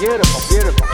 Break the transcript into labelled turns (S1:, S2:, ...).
S1: Beautiful, beautiful.